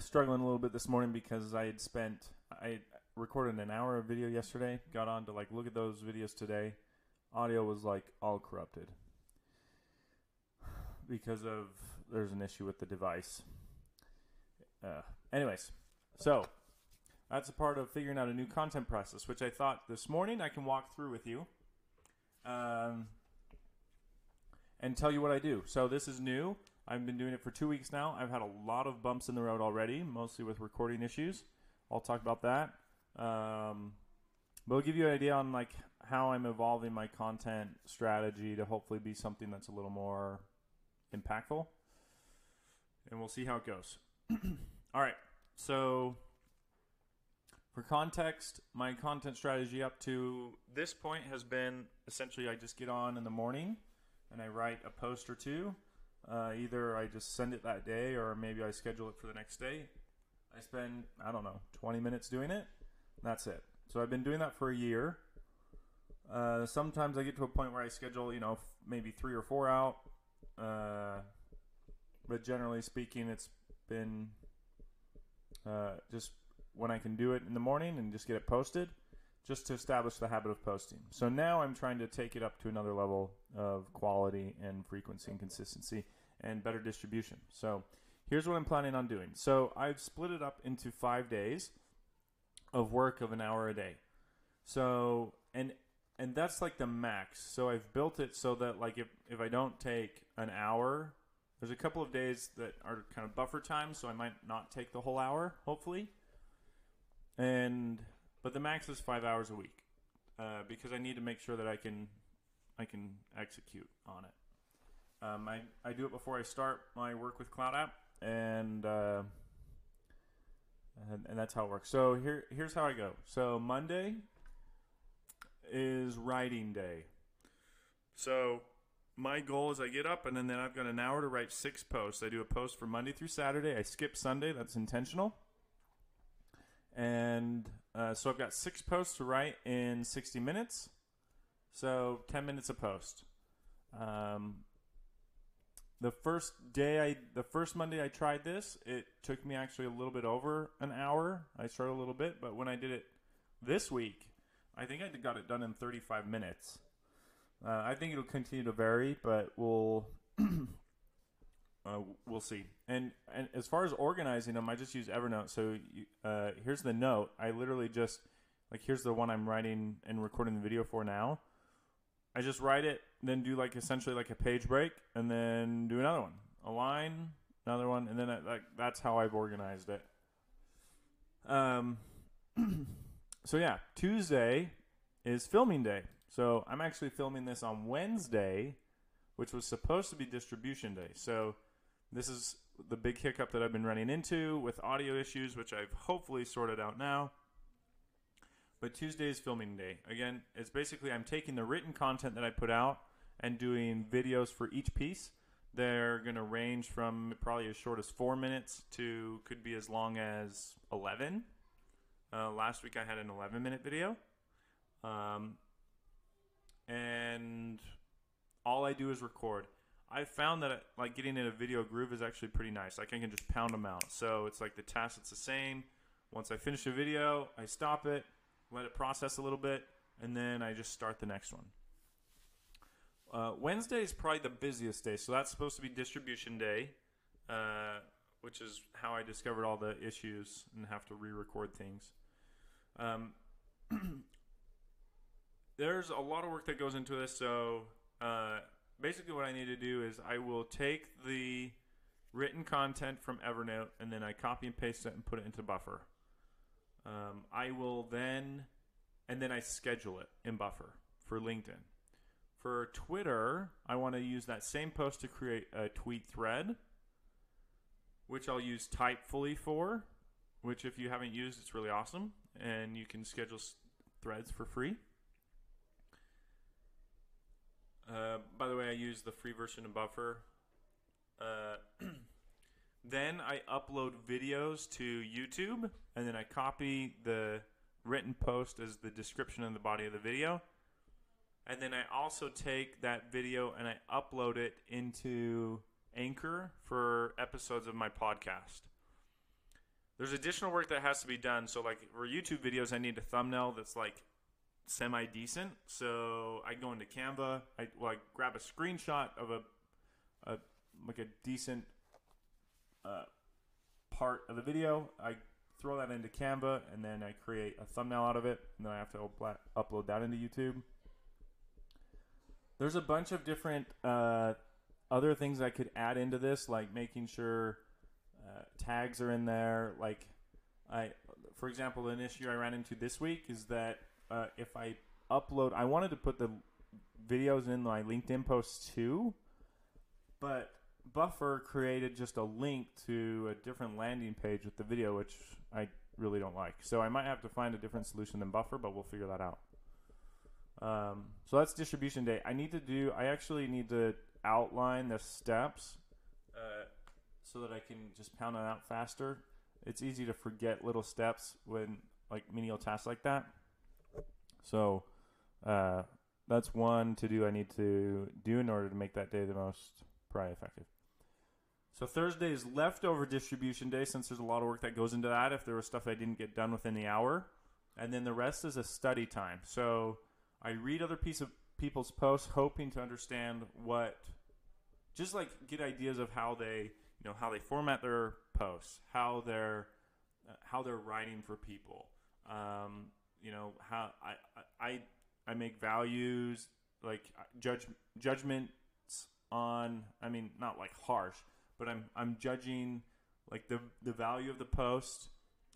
struggling a little bit this morning because I had spent I recorded an hour of video yesterday. Got on to like look at those videos today. Audio was like all corrupted because of there's an issue with the device. Uh, anyways, so that's a part of figuring out a new content process, which I thought this morning I can walk through with you. Um, and tell you what I do. So this is new. I've been doing it for two weeks now. I've had a lot of bumps in the road already, mostly with recording issues. I'll talk about that. Um, but I'll give you an idea on like how I'm evolving my content strategy to hopefully be something that's a little more impactful. And we'll see how it goes. All right. So for context, my content strategy up to this point has been essentially I just get on in the morning and I write a post or two. Uh, either I just send it that day or maybe I schedule it for the next day. I spend, I don't know, 20 minutes doing it. That's it. So I've been doing that for a year. Uh, sometimes I get to a point where I schedule, you know, f- maybe three or four out. Uh, but generally speaking, it's been uh, just when I can do it in the morning and just get it posted just to establish the habit of posting. So now I'm trying to take it up to another level of quality and frequency and consistency and better distribution. So here's what I'm planning on doing. So I've split it up into five days of work of an hour a day. So and and that's like the max. So I've built it so that like if if I don't take an hour, there's a couple of days that are kind of buffer time, so I might not take the whole hour, hopefully. And but the max is five hours a week uh, because I need to make sure that I can I can execute on it. Um, I I do it before I start my work with Cloud App, and, uh, and and that's how it works. So here here's how I go. So Monday is writing day. So my goal is I get up and then, then I've got an hour to write six posts. I do a post for Monday through Saturday. I skip Sunday. That's intentional. And uh, so I've got six posts to write in 60 minutes. So 10 minutes a post. Um, the first day I, the first Monday I tried this, it took me actually a little bit over an hour. I started a little bit, but when I did it this week, I think I got it done in 35 minutes. Uh, I think it'll continue to vary, but we'll uh, we'll see. And and as far as organizing them, I just use Evernote. So you, uh, here's the note. I literally just like here's the one I'm writing and recording the video for now. I just write it, then do like essentially like a page break, and then do another one, a line, another one, and then I, like that's how I've organized it. Um. so yeah, Tuesday is filming day. So I'm actually filming this on Wednesday, which was supposed to be distribution day. So this is the big hiccup that I've been running into with audio issues, which I've hopefully sorted out now. But Tuesday is filming day. Again, it's basically I'm taking the written content that I put out and doing videos for each piece. They're going to range from probably as short as four minutes to could be as long as 11. Uh, last week I had an 11 minute video. Um, and all I do is record. I found that like getting in a video groove is actually pretty nice. Like I can just pound them out. So it's like the task it's the same. Once I finish a video, I stop it, let it process a little bit, and then I just start the next one. Uh, Wednesday is probably the busiest day, so that's supposed to be distribution day, uh, which is how I discovered all the issues and have to re-record things. Um, there's a lot of work that goes into this. So uh, basically, what I need to do is I will take the written content from Evernote and then I copy and paste it and put it into Buffer. Um, I will then, and then I schedule it in Buffer for LinkedIn. For Twitter, I want to use that same post to create a tweet thread, which I'll use Typefully for, which if you haven't used, it's really awesome. And you can schedule threads for free. Uh, by the way, I use the free version of Buffer. Uh, then I upload videos to YouTube, and then I copy the written post as the description in the body of the video. And then I also take that video and I upload it into Anchor for episodes of my podcast. there's additional work that has to be done. So like for YouTube videos, I need a thumbnail that's like semi decent. So I go into Canva, I grab a screenshot of a, a like a decent uh, part of the video. I throw that into Canva, and then I create a thumbnail out of it, and then I have to upload that into YouTube. There's a bunch of different uh, other things I could add into this, like making sure uh, tags are in there. Like, I, for example, an issue I ran into this week is that uh, if I upload, I wanted to put the videos in my LinkedIn posts too, but Buffer created just a link to a different landing page with the video, which I really don't like. So I might have to find a different solution than Buffer, but we'll figure that out. Um, so that's distribution day. I need to do. I actually need to outline the steps uh, so that I can just pound it out faster. It's easy to forget little steps when like menial tasks like that. So uh, that's one to do. I need to do in order to make that day the most probably effective. So Thursday is leftover distribution day since there's a lot of work that goes into that. If there was stuff I didn't get done within the hour, and then the rest is a study time. So I read other piece of people's posts, hoping to understand what, just like get ideas of how they, you know, how they format their posts, how they're, uh, how they're writing for people. Um, you know, how I, I, I make values like judge judgments on. I mean, not like harsh but I'm I'm judging like the the value of the post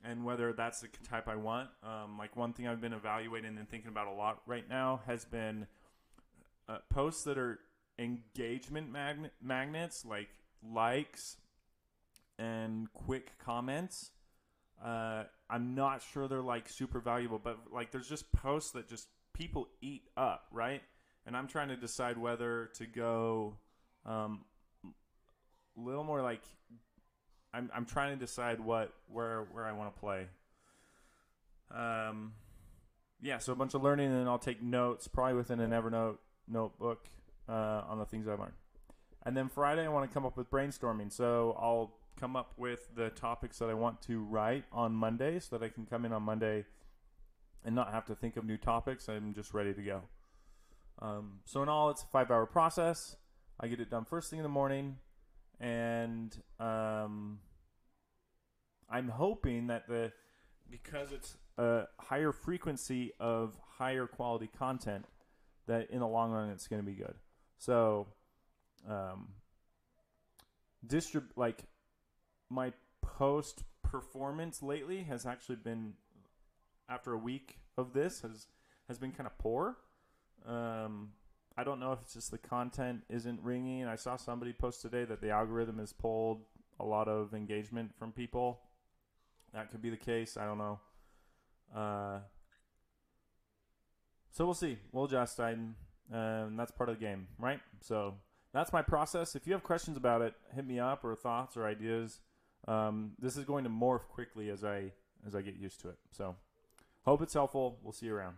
and whether that's the type I want. Um, like one thing I've been evaluating and thinking about a lot right now has been uh, posts that are engagement magnet magnets, like likes and quick comments. Uh, I'm not sure they're like super valuable, but like there's just posts that just people eat up, right? And I'm trying to decide whether to go um, little more like I'm I'm trying to decide what where where I want to play. Um, yeah, so a bunch of learning, and then I'll take notes, probably within an Evernote notebook uh, on the things I learned. And then Friday, I want to come up with brainstorming. So I'll come up with the topics that I want to write on Monday, so that I can come in on Monday and not have to think of new topics. I'm just ready to go. Um, so in all, it's a five-hour process. I get it done first thing in the morning and um, I'm hoping that the because it's a higher frequency of higher quality content, that in the long run it's going to be good. So, um, distrib like my post performance lately has actually been after a week of this has has been kind of poor. Um, I don't know if it's just the content isn't ringing. I saw somebody post today that the algorithm has pulled a lot of engagement from people. That could be the case. I don't know. Uh, so we'll see. We'll adjust. um, that's part of the game, right? So that's my process. If you have questions about it, hit me up or thoughts or ideas. Um, this is going to morph quickly as I as I get used to it. So hope it's helpful. We'll see you around.